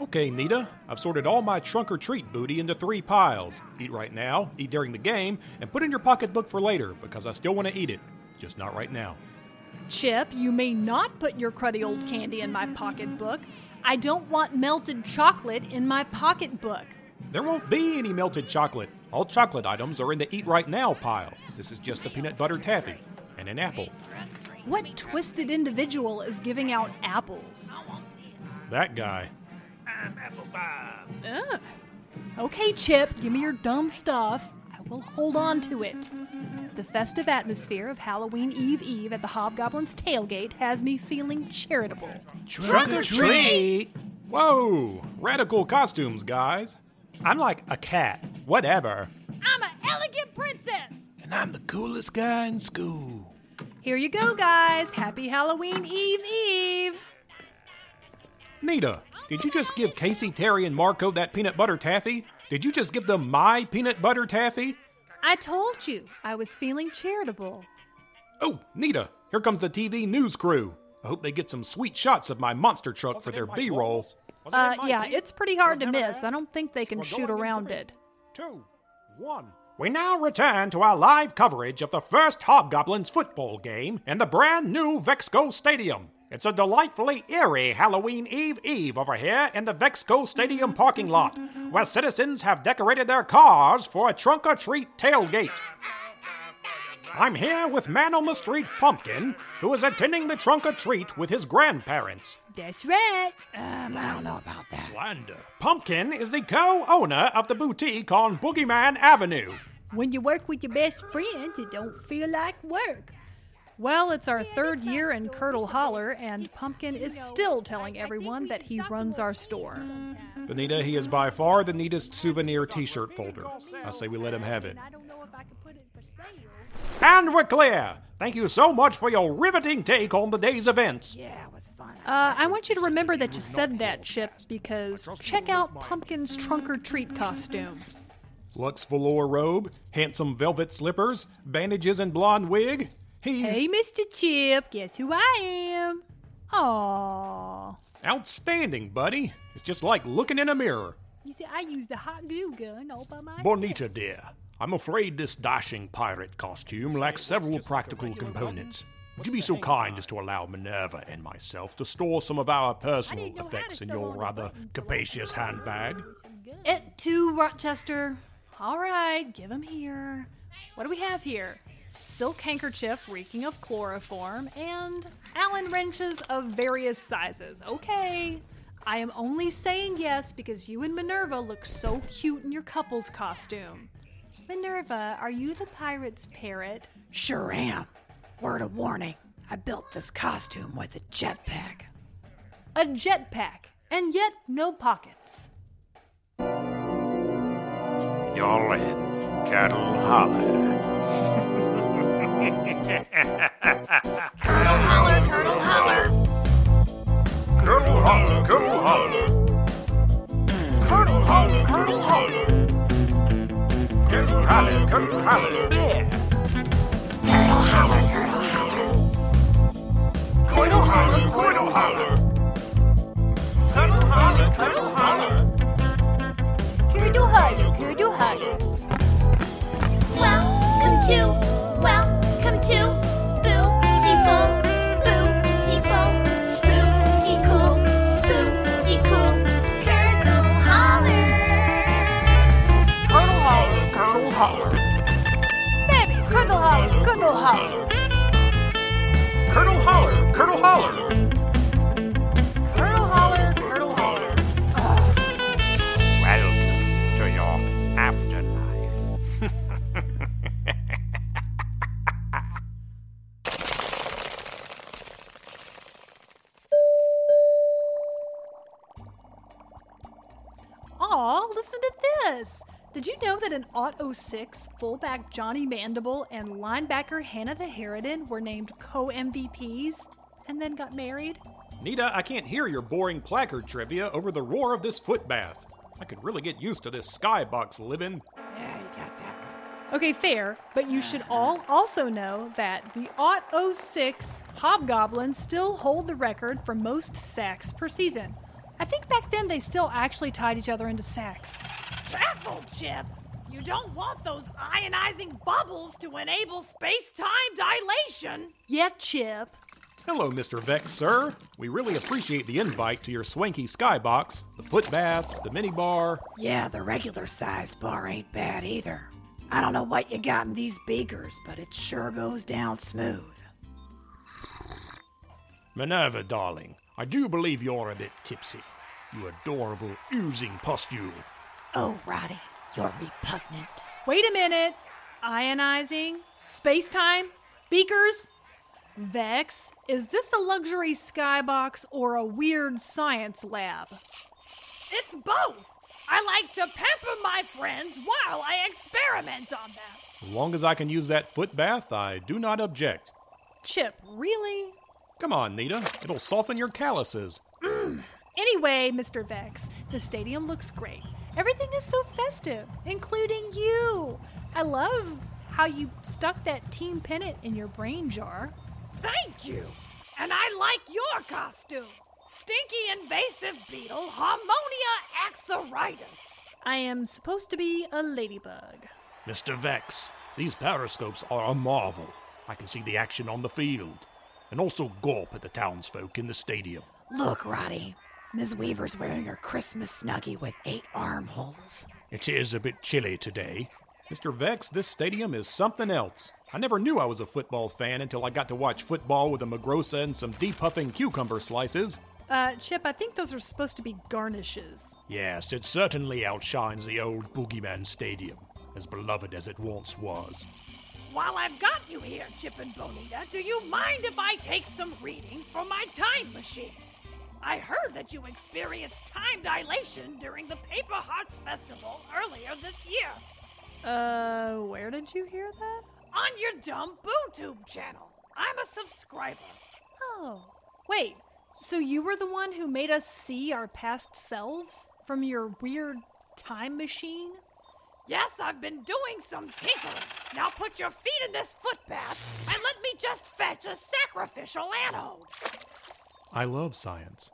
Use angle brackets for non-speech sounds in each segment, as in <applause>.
Okay, Nita, I've sorted all my trunk or treat booty into three piles. Eat right now, eat during the game, and put in your pocketbook for later because I still want to eat it. Just not right now. Chip, you may not put your cruddy old candy in my pocketbook. I don't want melted chocolate in my pocketbook. There won't be any melted chocolate. All chocolate items are in the eat right now pile. This is just the peanut butter taffy and an apple. What twisted individual is giving out apples? That guy. I'm Apple Bob. Ugh. Okay, Chip, give me your dumb stuff. I will hold on to it. The festive atmosphere of Halloween Eve Eve at the Hobgoblin's tailgate has me feeling charitable. Trunk or treat! Whoa! Radical costumes, guys. I'm like a cat. Whatever. I'm an elegant princess! And I'm the coolest guy in school. Here you go, guys. Happy Halloween Eve Eve! Nita, did you just give Casey, Terry, and Marco that peanut butter taffy? Did you just give them my peanut butter taffy? I told you I was feeling charitable. Oh, Nita, here comes the TV news crew. I hope they get some sweet shots of my monster truck for their B roll. Uh, yeah, it's pretty hard to miss. I don't think they can shoot around it. Two, one. We now return to our live coverage of the first Hobgoblins football game in the brand new Vexco Stadium. It's a delightfully eerie Halloween Eve Eve over here in the Vexco Stadium parking lot, where citizens have decorated their cars for a trunk or treat tailgate. I'm here with Man on the Street Pumpkin, who is attending the trunk or treat with his grandparents. That's right. Um, I don't know about that. Slander. Pumpkin is the co owner of the boutique on Boogeyman Avenue. When you work with your best friends, it don't feel like work. Well, it's our third year in Curdle Holler, and Pumpkin is still telling everyone that he runs our store. Benita, he is by far the neatest souvenir t shirt folder. I say we let him have it. And we're clear. Thank you so much for your riveting take on the day's events. Yeah, it was fun. Uh, I want you to remember that you said that, Chip, because check out Pumpkin's trunk or treat costume. Lux velour robe, handsome velvet slippers, bandages and blonde wig. He's Hey, Mr. Chip, guess who I am? Aww. outstanding, buddy. It's just like looking in a mirror. You see, I used a hot glue gun all by myself. Bonita, dear, I'm afraid this dashing pirate costume lacks several practical components. Would you be so kind as to allow Minerva and myself to store some of our personal know how to effects in store your all the rather buttons. capacious handbag? It to Rochester. All right, give him here. What do we have here? Silk handkerchief reeking of chloroform and Allen wrenches of various sizes. Okay. I am only saying yes because you and Minerva look so cute in your couple's costume. Minerva, are you the pirate's parrot? Sure am. Word of warning. I built this costume with a jetpack. A jetpack, and yet no pockets. Y'all in Cattle Holler. Holler, turtle, holler. Curdle Holler, Curdle Holler. Curdle, holler, curdle, holler. Curdle Holler, Curdle Holler. Yeah. Curdle, holler, curdle, holler. Coidle Holler, Coidle Holler. Cuddle Holler, Cuddle Holler. Welcome to, welcome to Bootiful, Bootiful, Spooky Cool, Spooky Cool, Curdle Holler. Curdle, holler, 06, fullback Johnny Mandible and linebacker Hannah the Harridan were named co MVPs and then got married? Nita, I can't hear your boring placard trivia over the roar of this foot bath. I could really get used to this skybox living. Yeah, you got that one. Okay, fair, but you should all also know that the Aught 06 Hobgoblins still hold the record for most sacks per season. I think back then they still actually tied each other into sacks. Careful, Chip. You don't want those ionizing bubbles to enable space time dilation. Yeah, Chip. Hello, Mr. Vex, sir. We really appreciate the invite to your swanky skybox, the foot baths, the minibar. Yeah, the regular sized bar ain't bad either. I don't know what you got in these beakers, but it sure goes down smooth. Minerva, darling, I do believe you're a bit tipsy. You adorable, oozing pustule. Oh, Roddy, you're repugnant. Wait a minute. Ionizing? Space time? Beakers? Vex, is this a luxury skybox or a weird science lab? It's both. I like to pamper my friends while I experiment on them. As long as I can use that foot bath, I do not object. Chip, really? Come on, Nita. It'll soften your calluses. Mm. Anyway, Mr. Vex, the stadium looks great. Everything is so festive, including you. I love how you stuck that team pennant in your brain jar. Thank you. And I like your costume. Stinky invasive beetle Harmonia axyridis. I am supposed to be a ladybug. Mr. Vex, these periscopes are a marvel. I can see the action on the field, and also gawp at the townsfolk in the stadium. Look, Roddy. Ms. Weaver's wearing her Christmas snuggie with eight armholes. It is a bit chilly today. Mr. Vex, this stadium is something else. I never knew I was a football fan until I got to watch football with a Magrosa and some deep puffing cucumber slices. Uh, Chip, I think those are supposed to be garnishes. Yes, it certainly outshines the old Boogeyman Stadium, as beloved as it once was. While I've got you here, Chip and Bonita, do you mind if I take some readings from my time machine? I heard that you experienced time dilation during the Paper Hearts Festival earlier this year Uh, where did you hear that? on your dumb BooTube channel. I'm a subscriber. Oh. Wait, so you were the one who made us see our past selves from your weird time machine? Yes, I've been doing some tinkering. Now put your feet in this foot bath and let me just fetch a sacrificial anode. I love science.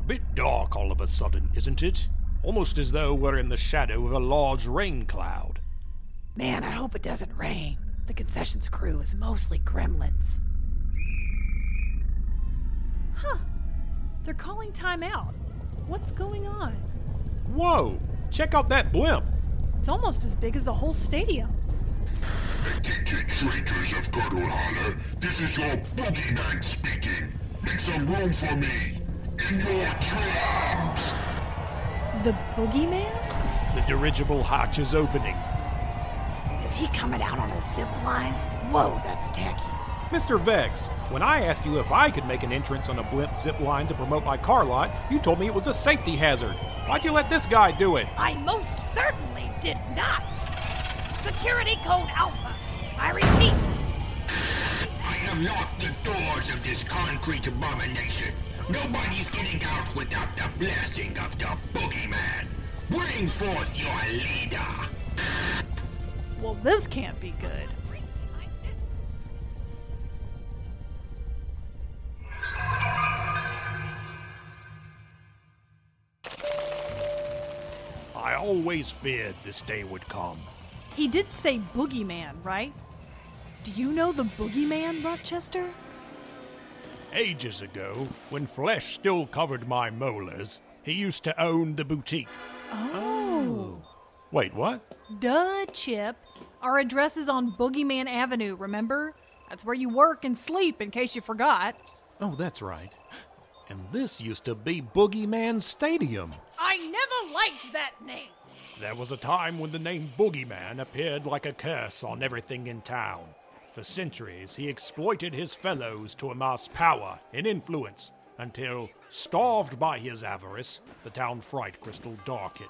A bit dark all of a sudden, isn't it? Almost as though we're in the shadow of a large rain cloud. Man, I hope it doesn't rain. The concessions crew is mostly gremlins. Huh. They're calling time out. What's going on? Whoa! Check out that blimp! It's almost as big as the whole stadium. Attention traitors of Girdle this is your boogeyman speaking. Make some room for me. In your dreams. The boogeyman? The dirigible hatch is opening. Is he coming out on a zip line? Whoa, that's tacky. Mr. Vex, when I asked you if I could make an entrance on a blimp zip line to promote my car lot, you told me it was a safety hazard. Why'd you let this guy do it? I most certainly did not. Security code Alpha. I repeat, I have locked the doors of this concrete abomination. Nobody's getting out without the blessing of the boogeyman. Bring forth your leader. Well, this can't be good. I always feared this day would come. He did say boogeyman, right? Do you know the boogeyman, Rochester? Ages ago, when flesh still covered my molars, he used to own the boutique. Oh. Wait, what? Duh, Chip. Our address is on Boogeyman Avenue, remember? That's where you work and sleep, in case you forgot. Oh, that's right. And this used to be Boogeyman Stadium. I never liked that name. There was a time when the name Boogeyman appeared like a curse on everything in town. For centuries, he exploited his fellows to amass power and influence until, starved by his avarice, the town fright crystal darkened.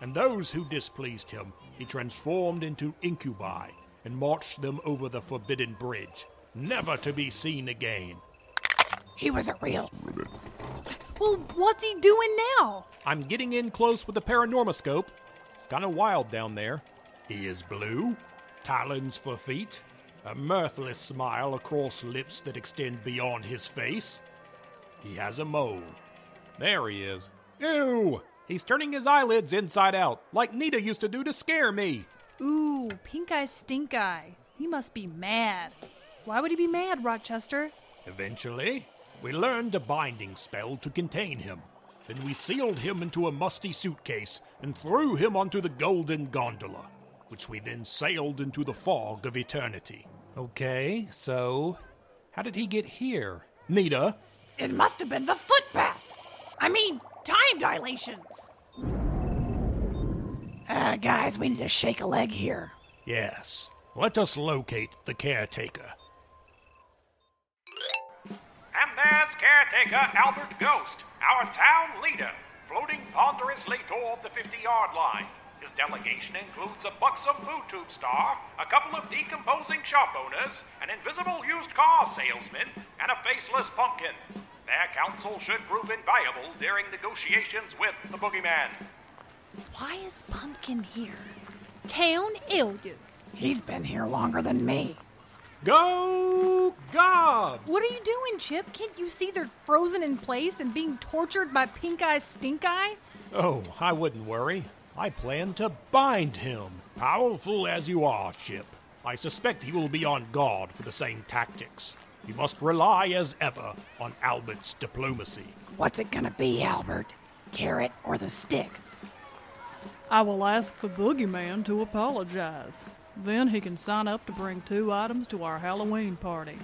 And those who displeased him, he transformed into incubi and marched them over the Forbidden Bridge, never to be seen again. He wasn't real. Well, what's he doing now? I'm getting in close with the paranormoscope. It's kind of wild down there. He is blue, talons for feet, a mirthless smile across lips that extend beyond his face. He has a mole. There he is. Ew! He's turning his eyelids inside out, like Nita used to do to scare me. Ooh, Pink Eye Stink Eye. He must be mad. Why would he be mad, Rochester? Eventually, we learned a binding spell to contain him. Then we sealed him into a musty suitcase and threw him onto the golden gondola, which we then sailed into the fog of eternity. Okay, so how did he get here? Nita, It must have been the footpath. I mean, time dilations. Uh, guys, we need to shake a leg here. yes, let us locate the caretaker. And there's caretaker Albert Ghost, our town leader, floating ponderously toward the 50 yard line. His delegation includes a buxom BooTube star, a couple of decomposing shop owners, an invisible used car salesman, and a faceless pumpkin. Their counsel should prove invaluable during negotiations with the boogeyman. Why is Pumpkin here? Town Elder. He's been here longer than me. Go Gobs! What are you doing, Chip? Can't you see they're frozen in place and being tortured by Pink Eye Stink Eye? Oh, I wouldn't worry. I plan to bind him. Powerful as you are, Chip, I suspect he will be on guard for the same tactics. You must rely as ever on Albert's diplomacy. What's it gonna be, Albert? Carrot or the stick? I will ask the boogeyman to apologize. Then he can sign up to bring two items to our Halloween party.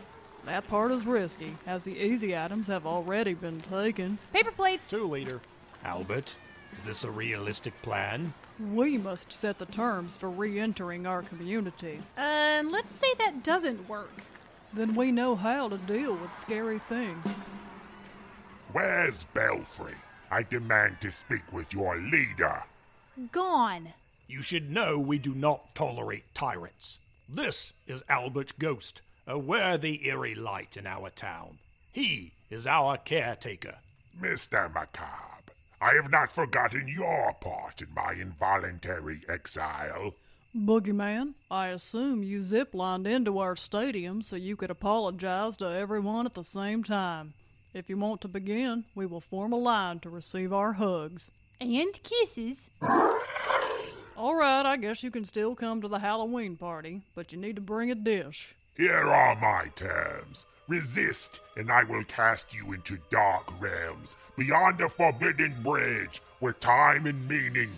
That part is risky, as the easy items have already been taken. Paper plates. Two leader. Albert, is this a realistic plan? We must set the terms for re entering our community. Uh, let's say that doesn't work. Then we know how to deal with scary things. Where's Belfry? I demand to speak with your leader. Gone. You should know we do not tolerate tyrants. This is Albert Ghost, a worthy eerie light in our town. He is our caretaker. Mr. Macabre, I have not forgotten your part in my involuntary exile. Boogeyman, I assume you ziplined into our stadium so you could apologize to everyone at the same time. If you want to begin, we will form a line to receive our hugs. And kisses. <laughs> All right, I guess you can still come to the Halloween party, but you need to bring a dish. Here are my terms. Resist, and I will cast you into dark realms beyond the forbidden bridge where time and meaning.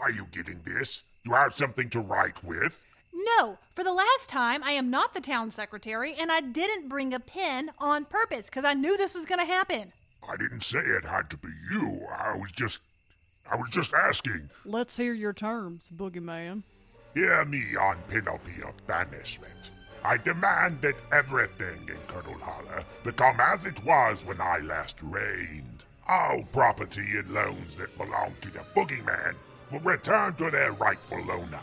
Are you getting this? You have something to write with? No, for the last time, I am not the town secretary, and I didn't bring a pen on purpose because I knew this was going to happen. I didn't say it had to be you. I was just. I was just asking. Let's hear your terms, Boogeyman. Hear me on penalty of banishment. I demand that everything in Curdle Holler become as it was when I last reigned. All property and loans that belong to the boogeyman will return to their rightful owner.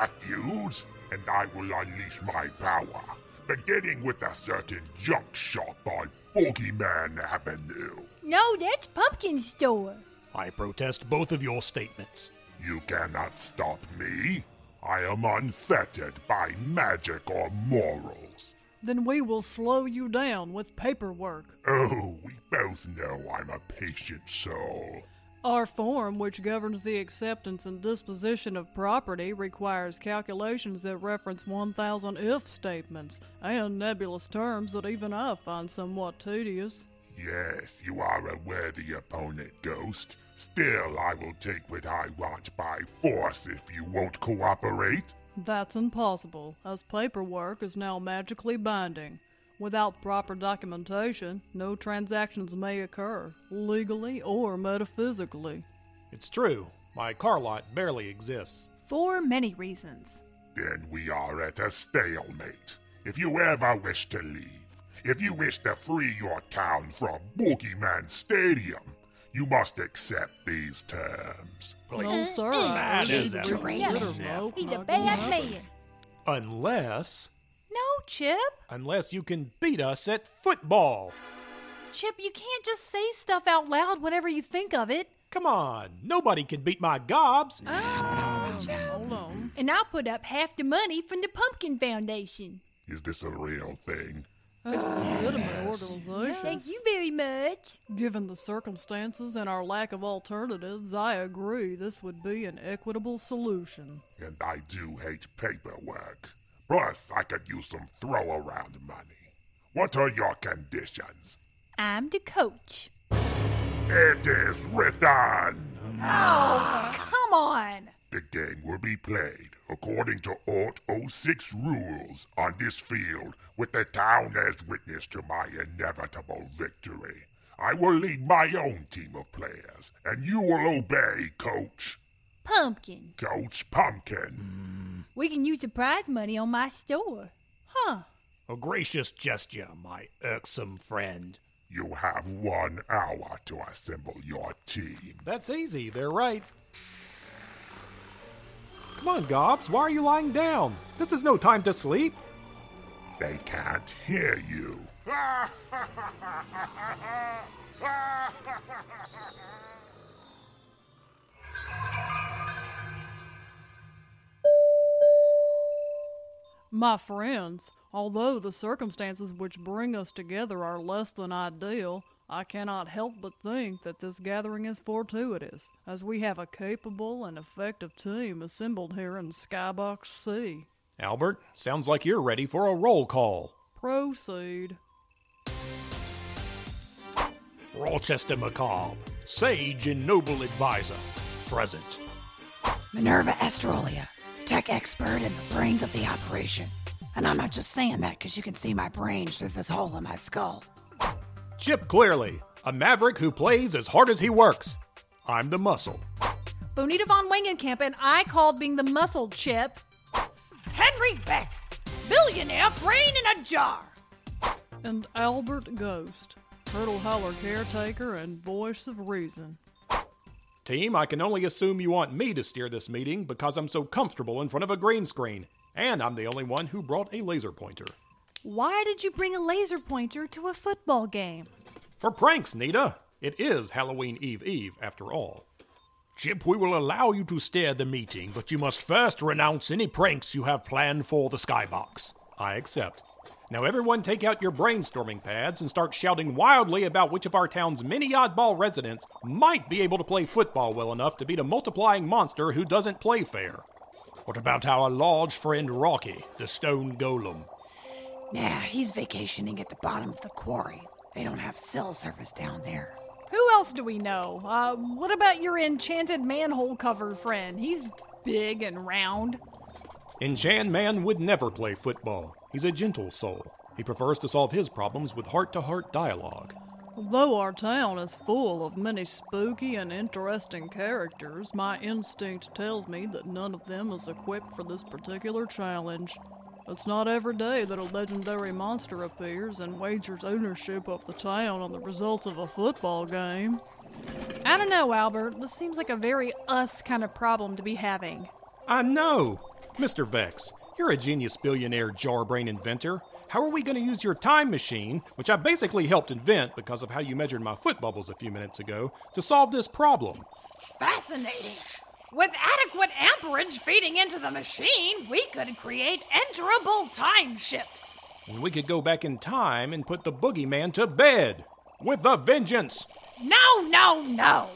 Refuse, and I will unleash my power, beginning with a certain junk shop on Boogeyman Avenue. No, that's Pumpkin Store. I protest both of your statements. You cannot stop me. I am unfettered by magic or morals. Then we will slow you down with paperwork. Oh, we both know I'm a patient soul. Our form, which governs the acceptance and disposition of property, requires calculations that reference 1,000 if statements and nebulous terms that even I find somewhat tedious. Yes, you are a worthy opponent, Ghost. Still, I will take what I want by force if you won't cooperate. That's impossible, as paperwork is now magically binding. Without proper documentation, no transactions may occur, legally or metaphysically. It's true, my car lot barely exists. For many reasons. Then we are at a stalemate. If you ever wish to leave, if you wish to free your town from Boogeyman Stadium, you must accept these terms. No, sir. I That is a reconsider, He's a bad man. Unless. No, Chip. Unless you can beat us at football. Chip, you can't just say stuff out loud whenever you think of it. Come on, nobody can beat my gobs. Oh, Hold on. And I'll put up half the money from the Pumpkin Foundation. Is this a real thing? That's legitimate organization. Thank you very much. Given the circumstances and our lack of alternatives, I agree this would be an equitable solution. And I do hate paperwork. Plus, I could use some throw around money. What are your conditions? I'm the coach. It is written! Oh, Come on! The game will be played according to Aught 06 rules on this field with the town as witness to my inevitable victory. I will lead my own team of players, and you will obey, Coach. Pumpkin. Coach Pumpkin. We can use the prize money on my store. Huh. A gracious gesture, my irksome friend. You have one hour to assemble your team. That's easy, they're right. Come on, Gobs, why are you lying down? This is no time to sleep. They can't hear you. My friends, although the circumstances which bring us together are less than ideal, I cannot help but think that this gathering is fortuitous, as we have a capable and effective team assembled here in Skybox C. Albert, sounds like you're ready for a roll call. Proceed. Rochester Macabre, sage and noble advisor, present. Minerva Astrolia, tech expert and the brains of the operation. And I'm not just saying that because you can see my brains through this hole in my skull. Chip Clearly, a maverick who plays as hard as he works. I'm the muscle. Bonita von Wangenkamp and I called being the muscle chip. Henry Vex, billionaire brain in a jar. And Albert Ghost, Curdle Holler caretaker and voice of reason. Team, I can only assume you want me to steer this meeting because I'm so comfortable in front of a green screen, and I'm the only one who brought a laser pointer. Why did you bring a laser pointer to a football game? For pranks, Nita! It is Halloween Eve Eve, after all. Chip, we will allow you to steer the meeting, but you must first renounce any pranks you have planned for the skybox. I accept. Now, everyone, take out your brainstorming pads and start shouting wildly about which of our town's many oddball residents might be able to play football well enough to beat a multiplying monster who doesn't play fair. What about our large friend Rocky, the stone golem? Nah, he's vacationing at the bottom of the quarry. They don't have cell service down there. Who else do we know? Uh, what about your enchanted manhole cover friend? He's big and round. Enchan Man would never play football. He's a gentle soul. He prefers to solve his problems with heart to heart dialogue. Though our town is full of many spooky and interesting characters, my instinct tells me that none of them is equipped for this particular challenge. It's not every day that a legendary monster appears and wagers ownership of the town on the results of a football game. I don't know, Albert. This seems like a very us kind of problem to be having. I know! Mr. Vex, you're a genius billionaire jarbrain inventor. How are we going to use your time machine, which I basically helped invent because of how you measured my foot bubbles a few minutes ago, to solve this problem? Fascinating. With adequate amperage feeding into the machine, we could create enterable time ships. And we could go back in time and put the boogeyman to bed. With a vengeance! No, no, no.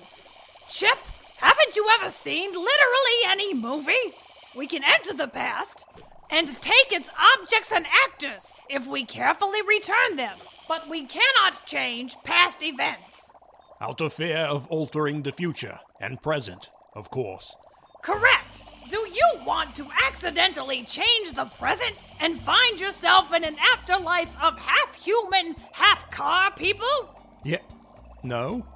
Chip, haven't you ever seen literally any movie? We can enter the past and take its objects and actors if we carefully return them, but we cannot change past events. Out of fear of altering the future and present, of course. Correct. Do you want to accidentally change the present and find yourself in an afterlife of half human, half car people? Yeah. No?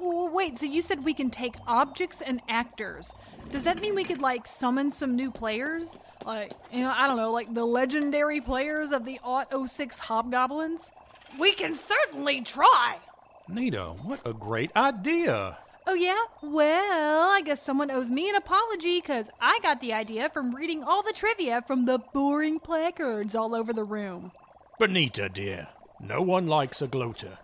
Oh, wait, so you said we can take objects and actors. Does that mean we could, like, summon some new players? Like, you know, I don't know, like the legendary players of the Aught 06 Hobgoblins? We can certainly try. Nita, what a great idea! Oh, yeah? Well, I guess someone owes me an apology because I got the idea from reading all the trivia from the boring placards all over the room. Benita, dear, no one likes a gloater.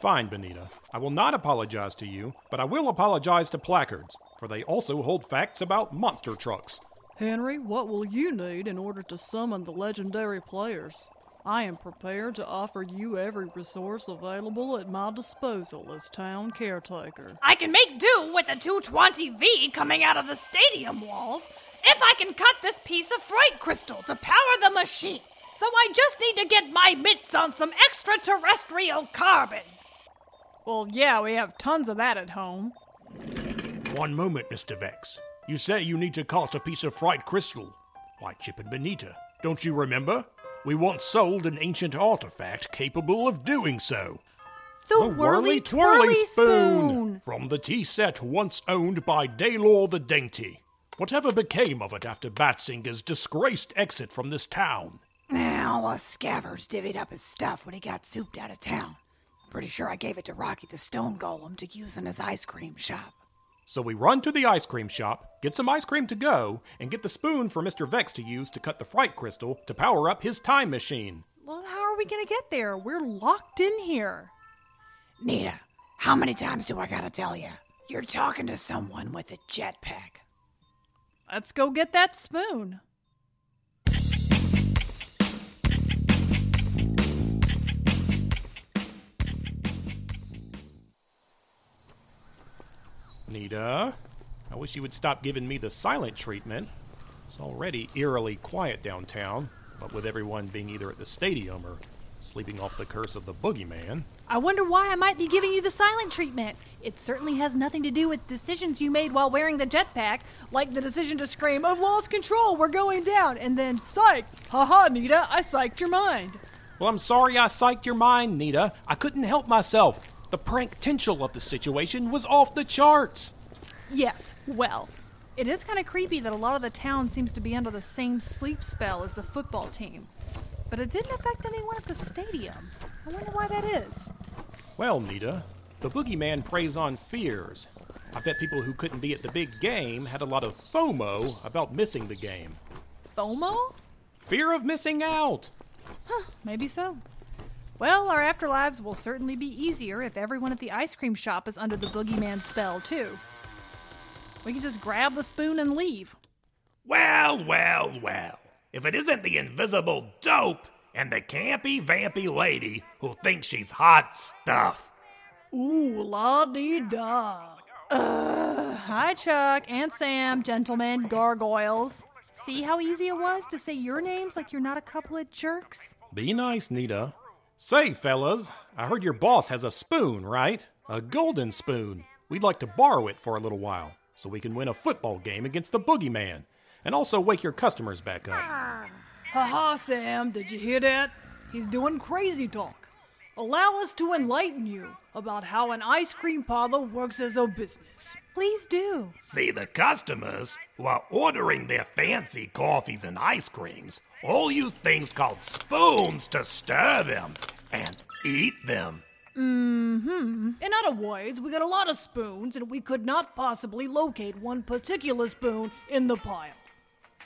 Fine, Benita. I will not apologize to you, but I will apologize to placards, for they also hold facts about monster trucks. Henry, what will you need in order to summon the legendary players? I am prepared to offer you every resource available at my disposal as town caretaker. I can make do with the 220V coming out of the stadium walls if I can cut this piece of fright crystal to power the machine. So I just need to get my mitts on some extraterrestrial carbon. Well, yeah, we have tons of that at home. One moment, Mr. Vex. You say you need to cut a piece of fright crystal. Why, Chip and Benita, don't you remember? We once sold an ancient artifact capable of doing so. The, whirly twirly spoon. From the tea set once owned by Daylor the Dainty. Whatever became of it after Batsinger's disgraced exit from this town? Now, the Scavers divvied up his stuff when he got souped out of town. Pretty sure I gave it to Rocky the Stone Golem to use in his ice cream shop. So we run to the ice cream shop, get some ice cream to go, and get the spoon for Mr. Vex to use to cut the fright crystal to power up his time machine. Well, how are we going to get there? We're locked in here. Nita, how many times do I gotta tell you? You're talking to someone with a jetpack. Let's go get that spoon. Nita, I wish you would stop giving me the silent treatment. It's already eerily quiet downtown, but with everyone being either at the stadium or sleeping off the curse of the boogeyman. I wonder why I might be giving you the silent treatment. It certainly has nothing to do with decisions you made while wearing the jetpack, like the decision to scream, I've lost control, we're going down, and then psych. Haha, Nita, I psyched your mind. Well, I'm sorry I psyched your mind, Nita. I couldn't help myself. The prank potential of the situation was off the charts. Yes, well, it is kind of creepy that a lot of the town seems to be under the same sleep spell as the football team. But it didn't affect anyone at the stadium. I wonder why that is. Well, Nita, the boogeyman preys on fears. I bet people who couldn't be at the big game had a lot of FOMO about missing the game. FOMO? Fear of missing out. Huh, maybe so. Well, our afterlives will certainly be easier if everyone at the ice cream shop is under the boogeyman spell, too. We can just grab the spoon and leave. Well, well, well. If it isn't the invisible dope and the campy vampy lady who thinks she's hot stuff. Ooh, la dee da. Hi, Chuck and Sam, gentlemen, gargoyles. See how easy it was to say your names like you're not a couple of jerks? Be nice, Nita. Say, fellas, I heard your boss has a spoon, right? A golden spoon. We'd like to borrow it for a little while so we can win a football game against the boogeyman and also wake your customers back up. Ah. Haha, Sam, did you hear that? He's doing crazy talk. Allow us to enlighten you about how an ice cream parlor works as a business. Please do. See, the customers who are ordering their fancy coffees and ice creams all use things called spoons to stir them and eat them. Hmm. In other words, we got a lot of spoons, and we could not possibly locate one particular spoon in the pile.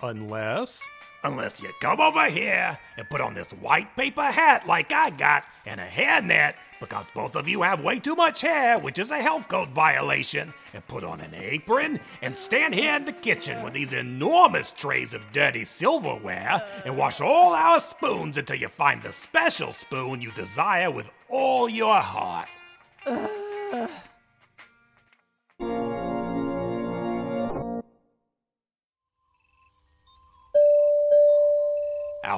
Unless. Unless you come over here and put on this white paper hat like I got and a hairnet because both of you have way too much hair, which is a health code violation, and put on an apron and stand here in the kitchen with these enormous trays of dirty silverware and wash all our spoons until you find the special spoon you desire with all your heart.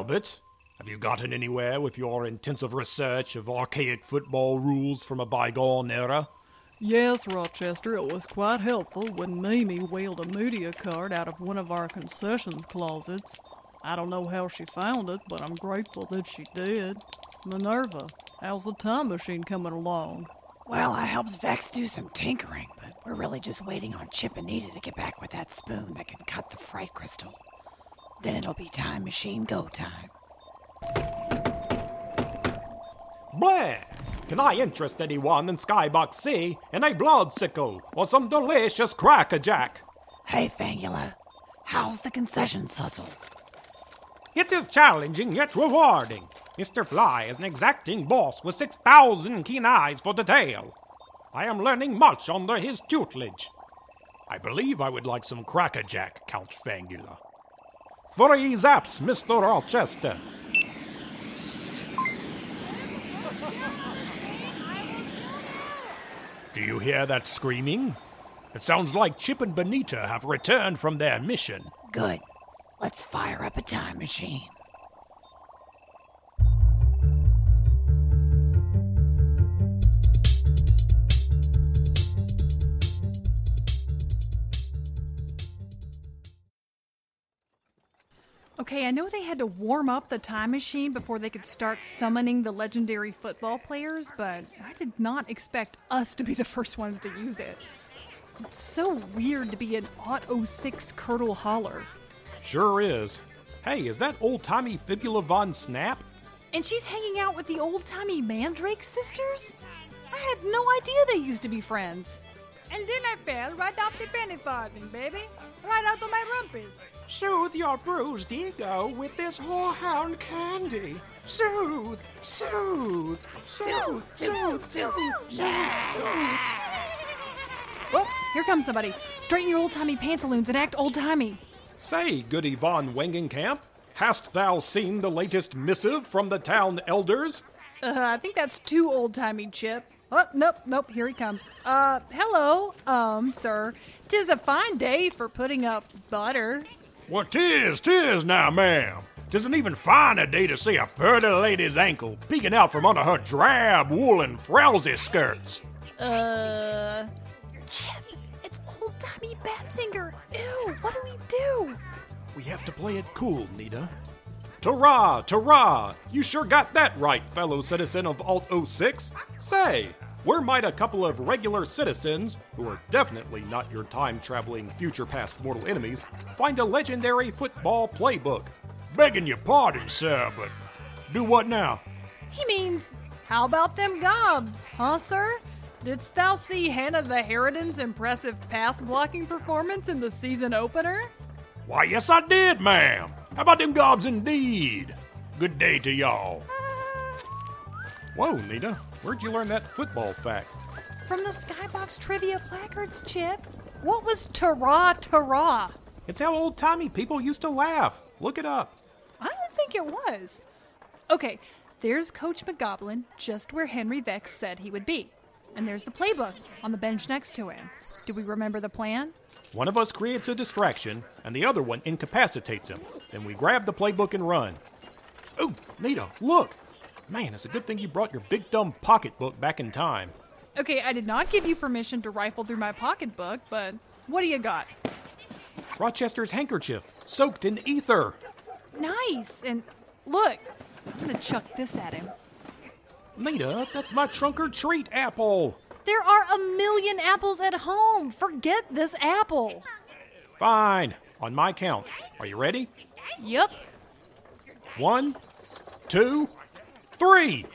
Albert, have you gotten anywhere with your intensive research of archaic football rules from a bygone era? Yes, Rochester, it was quite helpful when Mimi wheeled a media card out of one of our concessions closets. I don't know how she found it, but I'm grateful that she did. Minerva, how's the time machine coming along? Well, I helped Vex do some tinkering, but we're really just waiting on Chip and Nita to get back with that spoon that can cut the fright crystal. Then it'll be time machine go time. Blair! Can I interest anyone in Skybox C in a bloodsicle or some delicious crackerjack? Hey, Fangula, how's the concessions hustle? It is challenging yet rewarding. Mr. Fly is an exacting boss with 6,000 keen eyes for detail. I am learning much under his tutelage. I believe I would like some crackerjack, Count Fangula. Three zaps, Mr. Rochester. Do you hear that screaming? It sounds like Chip and Benita have returned from their mission. Good. Let's fire up a time machine. Okay, I know they had to warm up the time machine before they could start summoning the legendary football players, but I did not expect us to be the first ones to use it. It's so weird to be an Aught 06 Curdle Holler. Sure is. Hey, is that old timey Fibula Von Snap? And she's hanging out with the old timey Mandrake sisters? I had no idea they used to be friends. And then I fell right off the penny farthing, baby. Right out of my rumpus. Soothe your bruised ego with this whorehound candy. Soothe, soothe, soothe, soothe, soothe, soothe. Oh, here comes somebody. Straighten your old timey pantaloons and act old timey. Say, Goody Von Wangenkamp, hast thou seen the latest missive from the town elders? Uh, I think that's too old timey, Chip. Oh, nope, nope, here he comes. Uh, hello, um, sir. Tis a fine day for putting up butter. Well, tis, tis now, ma'am. Tisn't even fine a day to see a pretty lady's ankle peeking out from under her drab woolen frowsy skirts. Uh, Chip, it's old timey Batsinger. Ew, what do we do? We have to play it cool, Nita. Ta-ra, ta-ra! You sure got that right, fellow citizen of Aught 06. Say, where might a couple of regular citizens, who are definitely not your time traveling future past mortal enemies, find a legendary football playbook? Begging your pardon, sir, but do what now? He means, how about them gobs, huh, sir? Didst thou see Hannah the Harridan's impressive pass blocking performance in the season opener? Why, yes, I did, ma'am. How about them gobs indeed? Good day to y'all. Ah. Whoa, Nita, where'd you learn that football fact? From the Skybox trivia placards, Chip. What was ta-ra, ta-ra? It's how old timey people used to laugh. Look it up. I don't think it was. Okay, there's Coach McGoblin, just where Henry Vex said he would be. And there's the playbook on the bench next to him. Do we remember the plan? One of us creates a distraction, and the other one incapacitates him. Then we grab the playbook and run. Oh, Nita, look! Man, it's a good thing you brought your big dumb pocketbook back in time. Okay, I did not give you permission to rifle through my pocketbook, but what do you got? Rochester's handkerchief, soaked in ether. Nice! And look, I'm gonna chuck this at him. Nita, that's my trunk or treat apple. There are a million apples at home. Forget this apple. Fine, on my count. Are you ready? Yep. One, two, three.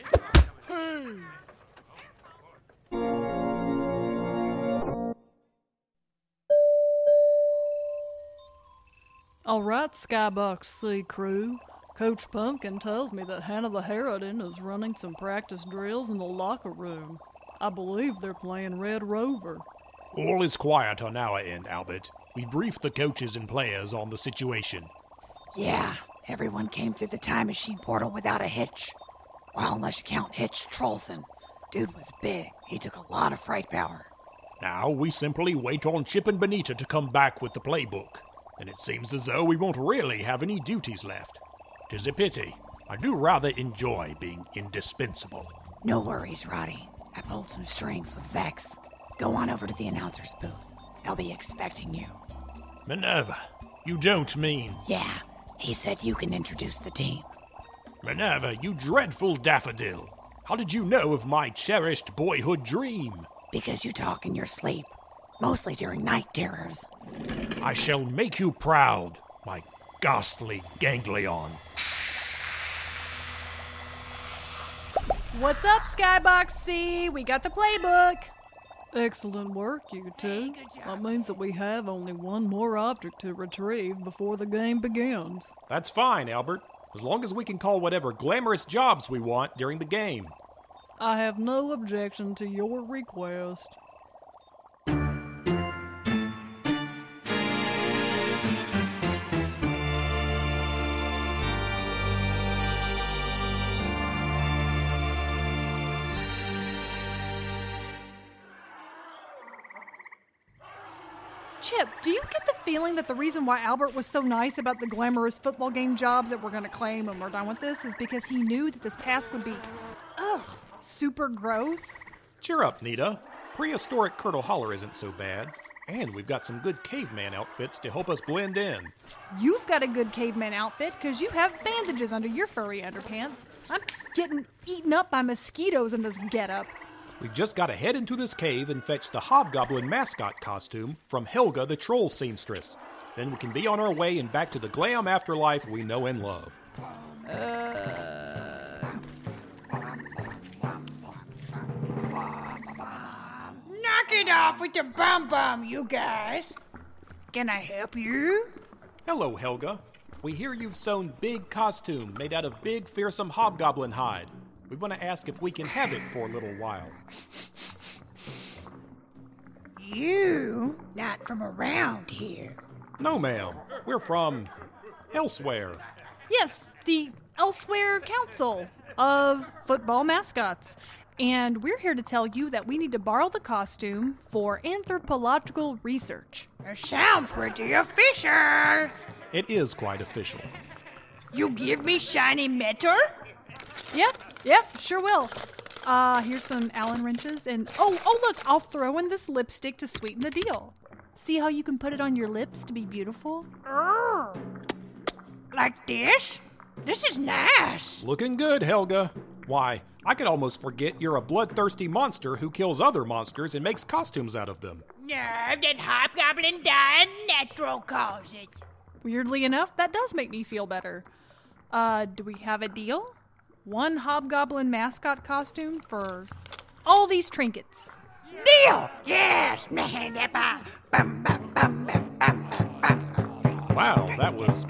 All right, Skybox C crew. Coach Pumpkin tells me that Hannah the Harridan is running some practice drills in the locker room. I believe they're playing Red Rover. All is quiet on our end, Albert. We briefed the coaches and players on the situation. Yeah, everyone came through the time machine portal without a hitch. Well, unless you count Hitch Trollson. Dude was big. He took a lot of fright power. Now we simply wait on Chip and Benita to come back with the playbook. Then it seems as though we won't really have any duties left. Tis a pity. I do rather enjoy being indispensable. No worries, Roddy. I pulled some strings with Vex. Go on over to the announcer's booth. They'll be expecting you. Minerva, you don't mean. Yeah, he said you can introduce the team. Minerva, you dreadful daffodil. How did you know of my cherished boyhood dream? Because you talk in your sleep, mostly during night terrors. I shall make you proud, my ghastly ganglion. What's up, Skybox C? We got the playbook. Excellent work, you two. That means that we have only one more object to retrieve before the game begins. That's fine, Albert, as long as we can call whatever glamorous jobs we want during the game. I have no objection to your request. Chip, do you get the feeling that the reason why Albert was so nice about the glamorous football game jobs that we're going to claim when we're done with this is because he knew that this task would be, ugh, super gross? Cheer up, Nita. Prehistoric Curdle Holler isn't so bad. And we've got some good caveman outfits to help us blend in. You've got a good caveman outfit because you have bandages under your furry underpants. I'm getting eaten up by mosquitoes in this getup. We've just got to head into this cave and fetch the Hobgoblin mascot costume from Helga the Troll Seamstress. Then we can be on our way and back to the glam afterlife we know and love. Knock it off with the bum bum, you guys. Can I help you? Hello, Helga. We hear you've sewn big costume made out of big, fearsome hobgoblin hide. We want to ask if we can have it for a little while. You not from around here. No, ma'am. We're from elsewhere. Yes, the Elsewhere Council of Football Mascots. And we're here to tell you that we need to borrow the costume for anthropological research. You sound pretty official. It is quite official. You give me shiny metal? Yep, yep, sure will. Uh, here's some Allen wrenches, and oh, oh, look, I'll throw in this lipstick to sweeten the deal. See how you can put it on your lips to be beautiful? Oh. Like this? This is nice. Looking good, Helga. Why, I could almost forget you're a bloodthirsty monster who kills other monsters and makes costumes out of them. No, that hobgoblin dying natural cause it. Weirdly enough, that does make me feel better. Uh, do we have a deal? One hobgoblin mascot costume for all these trinkets. Deal! Yes! Bum. Wow, that was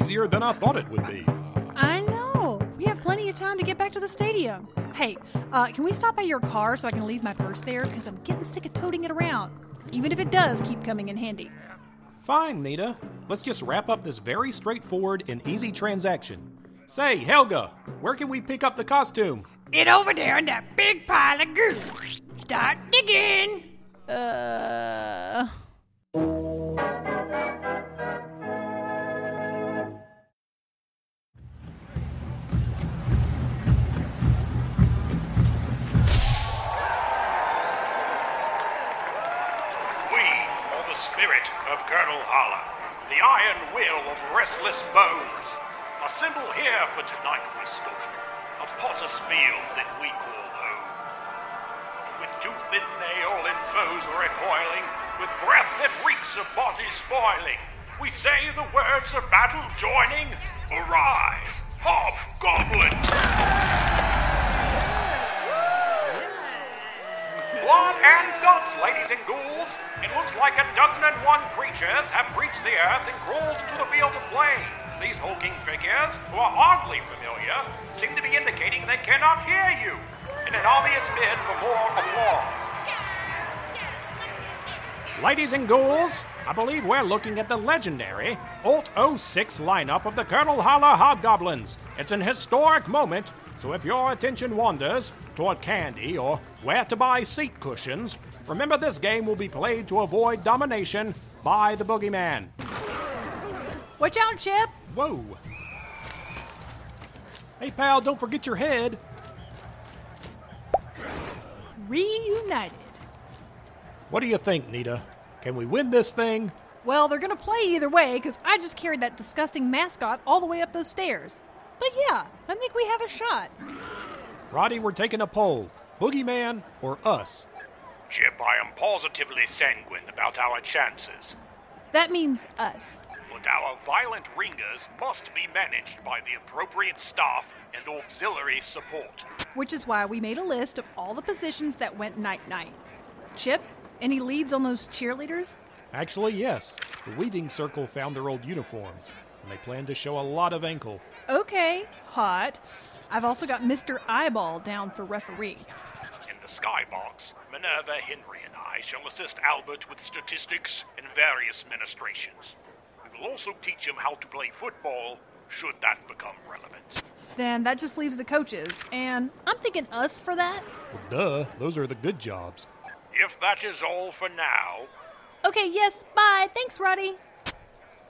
easier than I thought it would be. I know. We have plenty of time to get back to the stadium. Hey, uh, can we stop by your car so I can leave my purse there? Because I'm getting sick of toting it around. Even if it does keep coming in handy. Fine, Nita. Let's just wrap up this very straightforward and easy transaction. Say, Helga, where can we pick up the costume? It over there in that big pile of goo. Start digging. Uh. We are the spirit of Curdle Holler, the iron will of restless bones. A symbol here for tonight we stood, a potter's field that we call home. With tooth and nail and foes recoiling, with breath that reeks of body spoiling, we say the words of battle joining, arise, hobgoblin! Blood and guts, ladies and ghouls! It looks like a dozen and one creatures have breached the earth and crawled into the field of flame. These hulking figures, who are oddly familiar, seem to be indicating they cannot hear you, in an obvious bid for more applause. Ladies and ghouls, I believe we're looking at the legendary Aught 06 lineup of the Curdle Holler Hobgoblins. It's an historic moment, so if your attention wanders toward candy or where to buy seat cushions, remember this game will be played to avoid domination by the boogeyman. Watch out, Chip! Whoa. Hey, pal, don't forget your head. Reunited. What do you think, Nita? Can we win this thing? Well, they're gonna play either way because I just carried that disgusting mascot all the way up those stairs. But yeah, I think we have a shot. Roddy, we're taking a poll. Boogeyman or us? Chip, I am positively sanguine about our chances. That means us. But our violent ringers must be managed by the appropriate staff and auxiliary support. Which is why we made a list of all the positions that went night night. Chip, any leads on those cheerleaders? Actually, yes. The Weaving Circle found their old uniforms, and they plan to show a lot of ankle. Okay, hot. I've also got Mr. Eyeball down for referee. In the skybox, Minerva, Henry, and I shall assist Albert with statistics and various ministrations. We will also teach him how to play football, should that become relevant. Then that just leaves the coaches, and I'm thinking us for that. Well, duh, those are the good jobs. If that is all for now, Okay, yes, bye. Thanks, Roddy.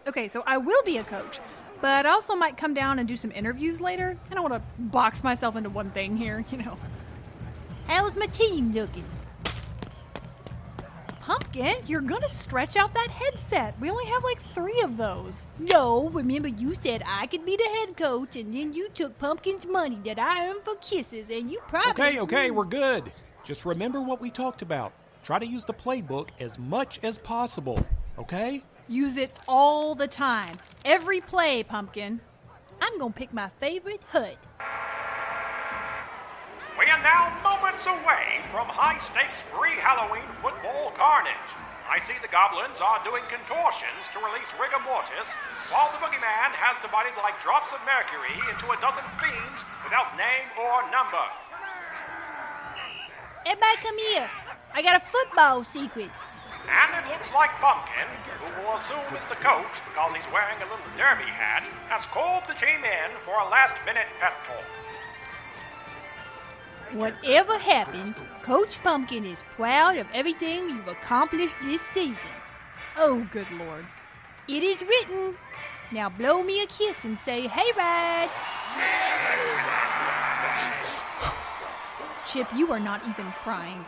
Okay, so I will be a coach, but I also might come down and do some interviews later. I don't want to box myself into one thing here, <laughs> you know. How's my team looking? Pumpkin, you're gonna stretch out that headset. We only have like three of those. No, remember you said I could be the head coach, and then you took Pumpkin's money that I earned for kisses, and you probably. Okay, okay, we're good. Just remember what we talked about. Try to use the playbook as much as possible, okay? Use it all the time. Every play, Pumpkin. I'm gonna pick my favorite hut. We are now moments away from high stakes pre Halloween football carnage. I see the goblins are doing contortions to release rigor mortis, while the boogeyman has divided like drops of mercury into a dozen fiends without name or number. Everybody come here. I got a football secret. And it looks like Pumpkin, who will assume is the coach because he's wearing a little derby hat, has called the team in for a last minute pep talk. Whatever happens, Coach Pumpkin is proud of everything you've accomplished this season. Oh, good lord. It is written. Now blow me a kiss and say, hey, Rad. Chip, you are not even crying.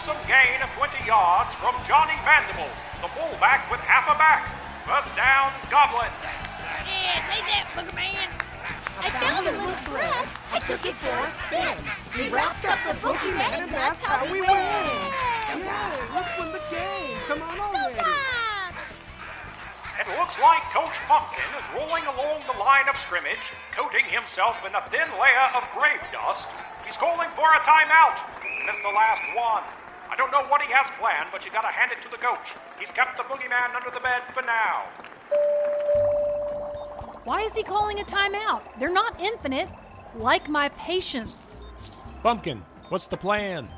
Gruesome gain of 20 yards from Johnny Vanderbilt, the fullback with half a back. First down, Goblins. Yeah, take that, Booger Man. I found a little breath. I took it for a spin. We wrapped up the boogeyman, and that's how we win. Yeah, let's win the game. Come on already. It looks like Coach Pumpkin is rolling along the line of scrimmage, coating himself in a thin layer of grave dust. He's calling for a timeout, and it's the last one. I don't know what he has planned, but you gotta hand it to the coach. He's kept the boogeyman under the bed for now. Why is he calling a timeout? They're not infinite. Like my patience. Pumpkin, what's the plan?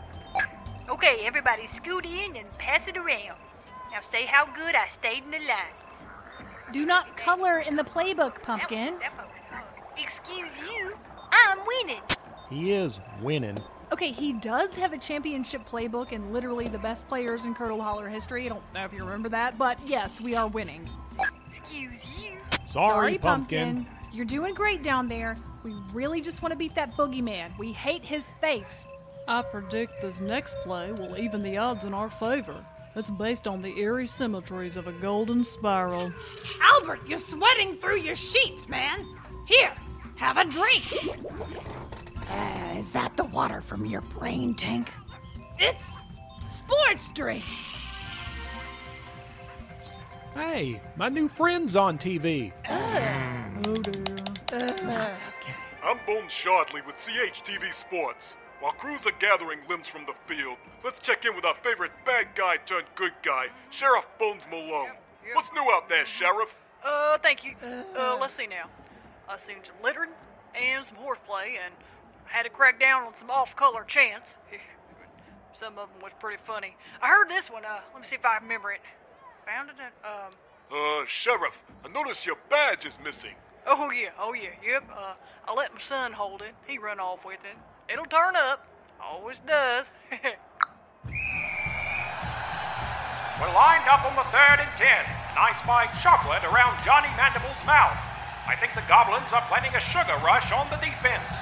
Okay, everybody scoot in and pass it around. Now say how good I stayed in the lines. Do not color in the playbook, Pumpkin. Excuse you, I'm winning. He is winning. Okay, he does have a championship playbook and literally the best players in Curdle Holler history. I don't know if you remember that, but yes, we are winning. Excuse you. Sorry, Pumpkin. You're doing great down there. We really just want to beat that boogeyman. We hate his face. I predict this next play will even the odds in our favor. It's based on the eerie symmetries of a golden spiral. Albert, you're sweating through your sheets, man. Here, have a drink. Uh, is that the water from your brain tank? It's sports drink. Hey, my new friend's on TV. Oh dear. I'm Bones Shardley with CHTV Sports. While crews are gathering limbs from the field, let's check in with our favorite bad guy turned good guy, Sheriff Bones Malone. What's new out there, Sheriff? Uh, thank you. Uh, let's see now. I seen some littering and some horseplay, and had to crack down on some off-color chants. <laughs> some of them was pretty funny. I heard this one. Uh, let me see if I remember it. Found it at um. Uh, Sheriff, I noticed your badge is missing. Oh yeah, oh yeah, yep. Uh, I let my son hold it. He run off with it. It'll turn up. Always does. <laughs> We're lined up on the third and ten. Nice spike chocolate around Johnny Mandible's mouth. I think the Goblins are planning a sugar rush on the defense.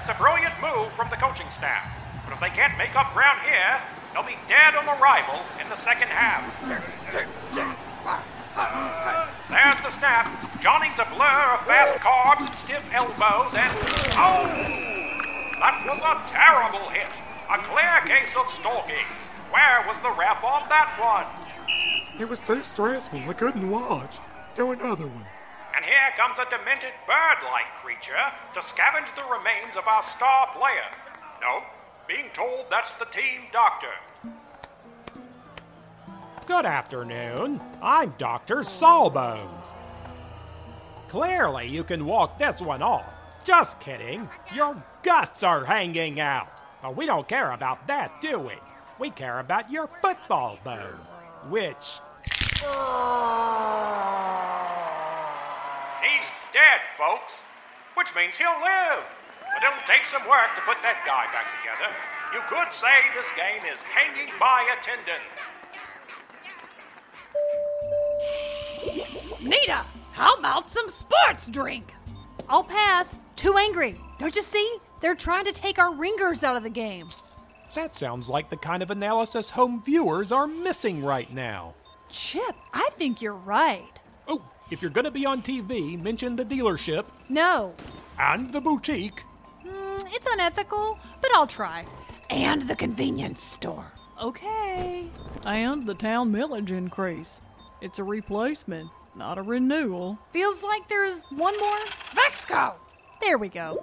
It's a brilliant move from the coaching staff, but if they can't make up ground here, they'll be dead on arrival in the second half. There's the snap. Johnny's a blur of fast carbs and stiff elbows, and oh, that was a terrible hit. A clear case of stalking. Where was the ref on that one? It was too stressful. I couldn't watch. Do another one. And here comes a demented bird-like creature to scavenge the remains of our star player. No, being told that's the team doctor. Good afternoon. I'm Dr. Sawbones. Clearly, you can walk this one off. Just kidding. Your guts are hanging out. But we don't care about that, do we? We care about your football bone, which. <laughs> dead, folks. Which means he'll live. But it'll take some work to put that guy back together. You could say this game is hanging by a tendon. Nita, how about some sports drink? I'll pass. Too angry. Don't you see? They're trying to take our ringers out of the game. That sounds like the kind of analysis home viewers are missing right now. Chip, I think you're right. If you're gonna be on TV, mention the dealership No. and the boutique. Mm, it's unethical, but I'll try. And the convenience store. Okay. And the town millage increase. It's a replacement, not a renewal. Feels like there's one more. Vexco! There we go.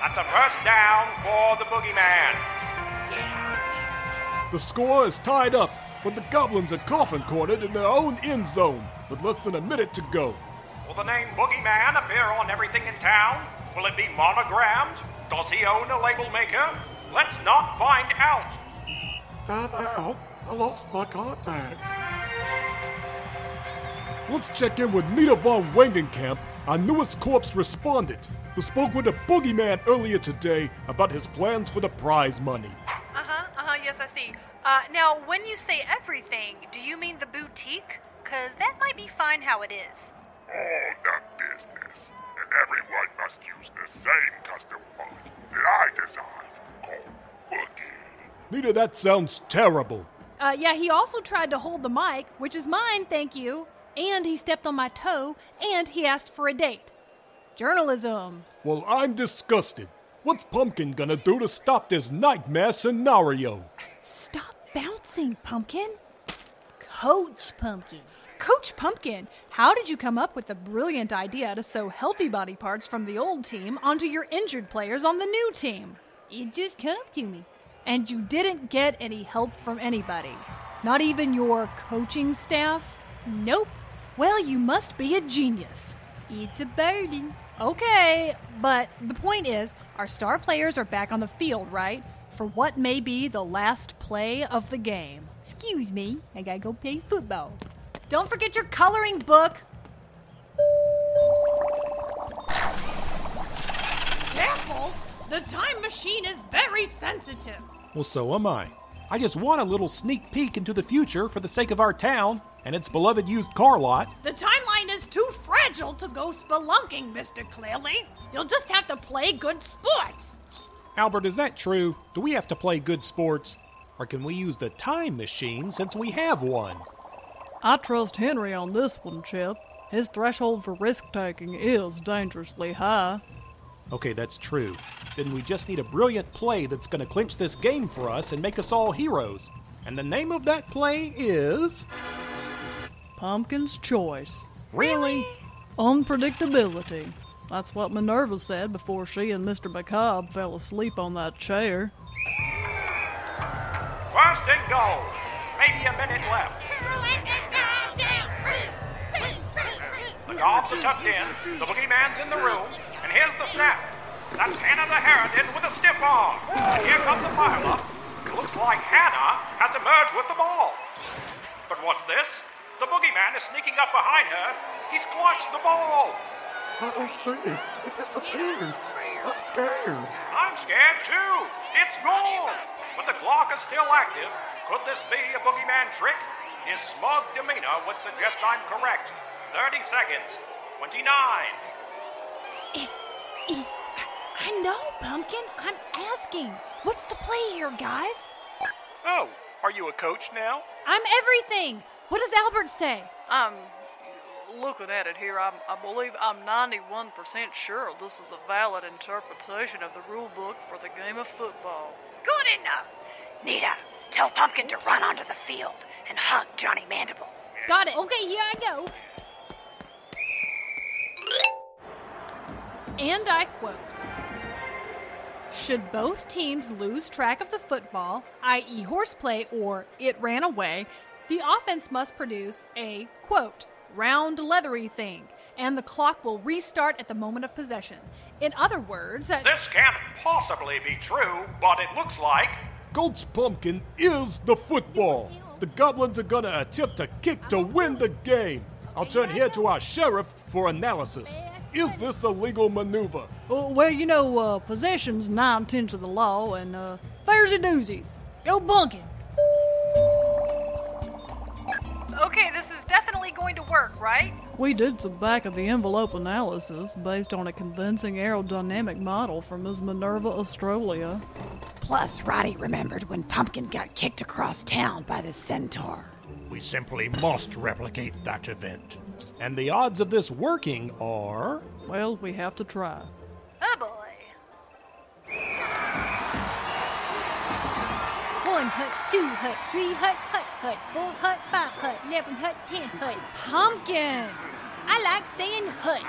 That's a first down for the boogeyman. The score is tied up, but the Goblins are coffin cornered in their own end zone with less than a minute to go. Will the name Boogeyman appear on everything in town? Will it be monogrammed? Does he own a label maker? Let's not find out. Time out. I lost my contact. Let's check in with Nita von Wangenkamp, our newest corpse respondent, who spoke with the boogeyman earlier today about his plans for the prize money. Yes, I see. Uh, now, when you say everything, do you mean the boutique? Because that might be fine how it is. All the business, and everyone must use the same custom font that I designed, called Boogie. Nita, that sounds terrible. Uh, yeah, he also tried to hold the mic, which is mine, thank you. And he stepped on my toe, and he asked for a date. Journalism. Well, I'm disgusted. What's Pumpkin gonna do to stop this nightmare scenario? Stop bouncing, Pumpkin. Coach Pumpkin. Coach Pumpkin, how did you come up with the brilliant idea to sew healthy body parts from the old team onto your injured players on the new team? It just came to me. And you didn't get any help from anybody? Not even your coaching staff? Nope. Well, you must be a genius. It's a burden. Okay, but the point is, our star players are back on the field, right? For what may be the last play of the game. Excuse me, I gotta go play football. Don't forget your coloring book. Careful! The time machine is very sensitive. Well, so am I. I just want a little sneak peek into the future for the sake of our town and its beloved used car lot. The timeline is too fragile to go spelunking, Mr. Clearly. You'll just have to play good sports. Albert, is that true? Do we have to play good sports? Or can we use the time machine since we have one? I trust Henry on this one, Chip. His threshold for risk taking is dangerously high. Okay, that's true. Then we just need a brilliant play that's going to clinch this game for us and make us all heroes. And the name of that play is. Pumpkin's Choice. Really? Unpredictability. That's what Minerva said before she and Mr. McCobb fell asleep on that chair. First and goal. Maybe a minute left. The gobs are tucked in, the boogeyman's in the room, and here's the snap. That's Hannah the Harridan with a stiff arm. And here comes a pileup. It looks like Hannah has emerged with the ball. But what's this? The boogeyman is sneaking up behind her. He's clutched the ball. I don't see it. It disappeared. I'm scared. I'm scared too. It's gone. But the clock is still active. Could this be a boogeyman trick? His smug demeanor would suggest I'm correct. 30 seconds. 29. I know, Pumpkin. I'm asking. What's the play here, guys? Oh, are you a coach now? I'm everything. What does Albert say? I'm looking at it here. I'm, I believe I'm 91% sure this is a valid interpretation of the rule book for the game of football. Good enough. Nita, tell Pumpkin to run onto the field and hug Johnny Mandible. Got it. Okay, here I go. And I quote Should both teams lose track of the football, i.e., horseplay or it ran away, the offense must produce a quote, round leathery thing, and the clock will restart at the moment of possession. In other words, that This can't possibly be true, but it looks like. Goat's Pumpkin is the football. the goblins are gonna attempt a kick to win the game. I'll turn here to our sheriff for analysis. Is this a legal maneuver? Uh, well, you know, uh, possession's nine tenths of the law, and uh, fairs and doozies. Go bunking. Okay, this is definitely going to work, right? We did some back of the envelope analysis based on a convincing aerodynamic model from Ms. Minerva Australia. Plus, Roddy remembered when Pumpkin got kicked across town by the centaur. We simply must replicate that event. And the odds of this working are. Well, we have to try. Oh boy. One hut, two hut, three hut, hut, hut, four hut, five hut, eleven hut, ten hut. Pumpkin! I like saying hut.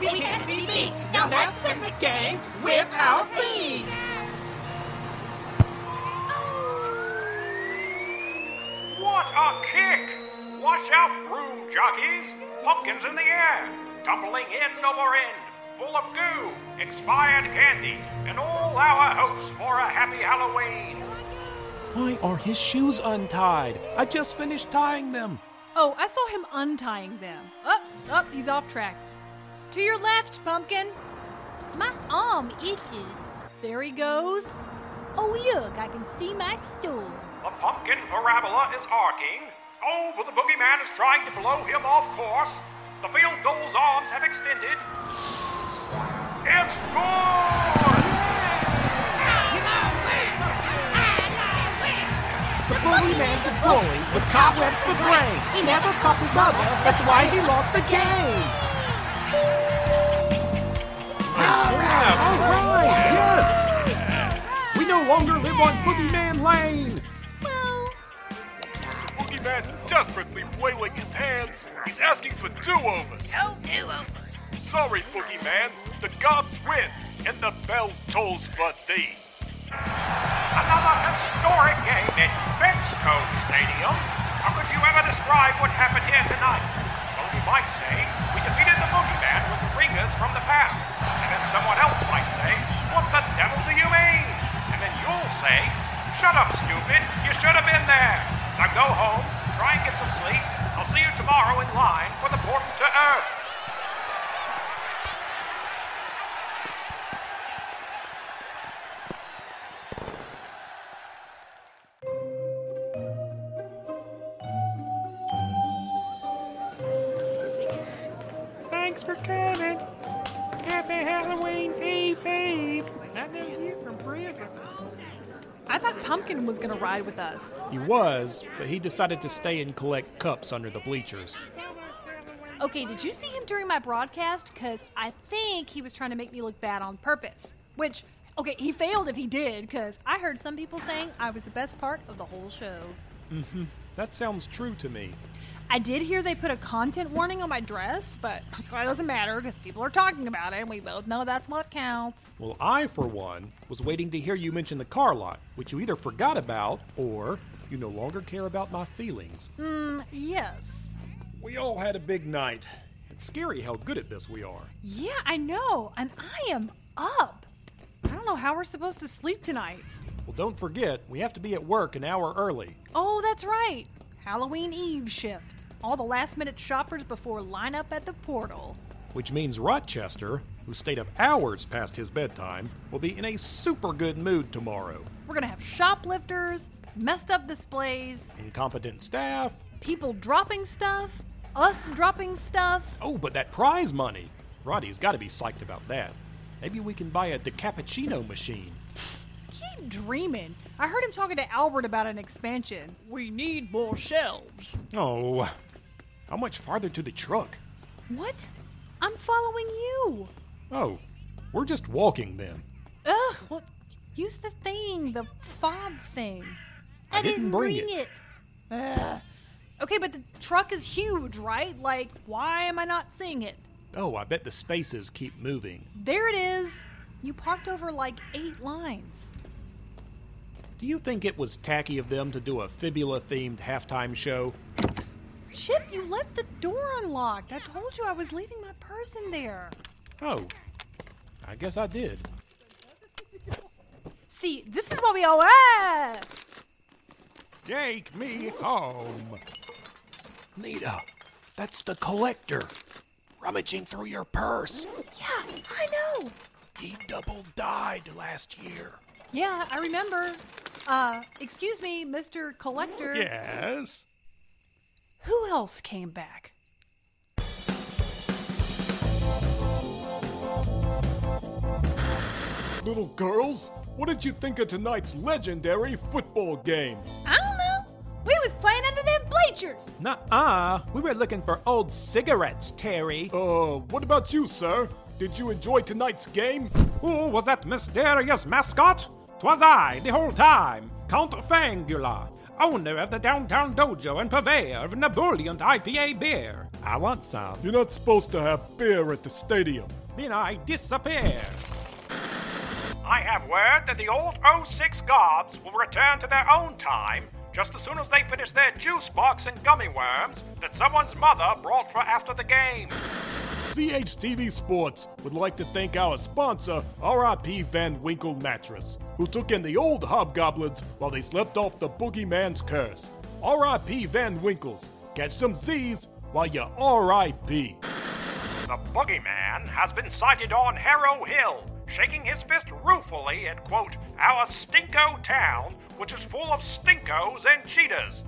We can't be beat. Now let's win the game with our feet. What a kick! Watch out, broom jockeys! Pumpkins in the air, tumbling end over end, full of goo, expired candy, and all our hopes for a happy Halloween. Why are his shoes untied? I just finished tying them. Oh, I saw him untying them. Up, up, he's off track. To your left, Pumpkin. My arm itches. There he goes. Oh, look, I can see my store. The pumpkin parabola is arcing. Oh, but the boogeyman is trying to blow him off course. The field goal's arms have extended. It's good! The boogeyman's a bully with cobwebs for brains. He never calls his mother. That's why he lost the game. All oh, right, yes! We no longer live on Boogeyman Lane! Well... The Boogeyman desperately flailing his hands. He's asking for do-overs. No do-overs. Sorry, Boogeyman. The gods win, and the bell tolls for thee. Another historic game at Vexco Stadium. How could you ever describe what happened here tonight? Well, you might say we defeated the boogeyman with ringers from the past. And then someone else might say, What the devil do you mean? You'll say, Shut up, stupid. You should have been there. Now go home, try and get some sleep. I'll see you tomorrow in line for the portal to Earth. Know you from prison. I thought Pumpkin was gonna ride with us. He was, but he decided to stay and collect cups under the bleachers. Okay, did you see him during my broadcast? Because I think he was trying to make me look bad on purpose. Which, okay, he failed if he did, because I heard some people saying I was the best part of the whole show. Mm-hmm. That sounds true to me. I did hear they put a content warning on my dress, but <laughs> that doesn't matter because people are talking about it, and we both know that's what counts. Well, I, for one, was waiting to hear you mention the car lot, which you either forgot about or you no longer care about my feelings. Hmm, yes. We all had a big night. It's scary how good at this we are. Yeah, I know, and I am up. I don't know how we're supposed to sleep tonight. Well, don't forget, we have to be at work an hour early. Oh, that's right. Halloween Eve shift. All the last minute shoppers before line up at the portal. Which means Rochester, who stayed up hours past his bedtime, will be in a super good mood tomorrow. We're gonna have shoplifters, messed up displays, Incompetent staff. people dropping stuff, us dropping stuff. Oh, but that prize money. Roddy's got to be psyched about that. Maybe we can buy a decappuccino machine. Keep dreaming. I heard him talking to Albert about an expansion. We need more shelves. Oh, how much farther to the truck? What? I'm following you. Oh, we're just walking then. Ugh, well, use the thing, the fob thing. I didn't bring it. Ugh. Okay, but the truck is huge, right? Like, why am I not seeing it? Oh, I bet the spaces keep moving. There it is. You parked over like eight lines. Do you think it was tacky of them to do a fibula themed halftime show? Chip, you left the door unlocked. I told you I was leaving my purse in there. Oh, I guess I did. See, this is what we all ah! Take me home. Nita, that's the collector. Rummaging through your purse. Yeah, I know. He double died last year. Yeah, I remember. Uh, excuse me, Mr. Collector. Yes? Who else came back? Little girls, what did you think of tonight's legendary football game? I don't know. We was playing under them bleachers. Nuh-uh. We were looking for old cigarettes, Terry. Uh, what about you, sir? Did you enjoy tonight's game? Who was that mysterious mascot? Twas I, the whole time, Count Fangula, owner of the downtown dojo and purveyor of an ebullient IPA beer. I want some. You're not supposed to have beer at the stadium. Then I disappear. I have word that the Aught 06 Gobs will return to their own time just as soon as they finish their juice box and gummy worms that someone's mother brought for after the game. CHTV Sports would like to thank our sponsor, RIP Van Winkle Mattress, who took in the old hobgoblins while they slept off the boogeyman's curse. RIP Van Winkles, catch some Z's while you're RIP. The boogeyman has been sighted on Harrow Hill, shaking his fist ruefully at, quote, our stinko town, which is full of stinkos and cheetahs.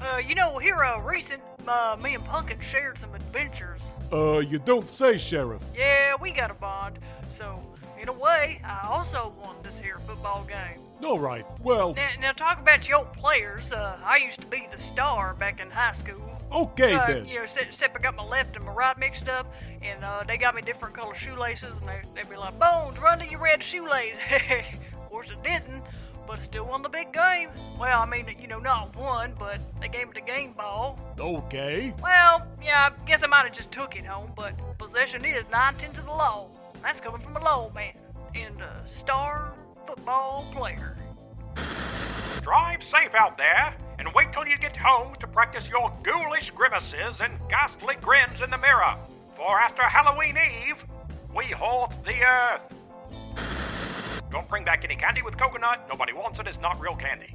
Uh, you know, here uh, recent, uh, me and Punkin shared some adventures. Uh, you don't say, Sheriff. Yeah, we got a bond. So, in a way, I also won this here football game. All right, well. Now, now talk about your old players. Uh, I used to be the star back in high school. Okay, uh, then. You know, except I got my left and my right mixed up, and uh, they got me different color shoelaces, and they, they'd be like, Bones, run to your red shoelace. <laughs> of course, it didn't, but still won the big game. Well, I mean, you know, not one, but they gave me the game ball. Okay. Well, yeah, I guess I might have just took it home, but possession is nine tenths of the law. That's coming from a law man and a star football player. Drive safe out there, and wait till you get home to practice your ghoulish grimaces and ghastly grins in the mirror. For after Halloween Eve, we haunt the earth. Don't bring back any candy with coconut. Nobody wants it. It's not real candy.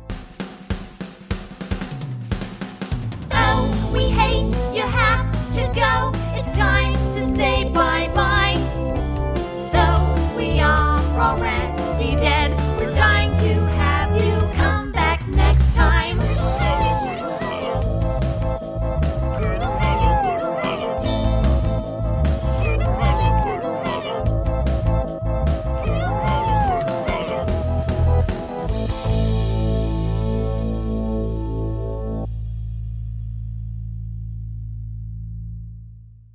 Oh, we hate you have to go. It's time to say bye bye.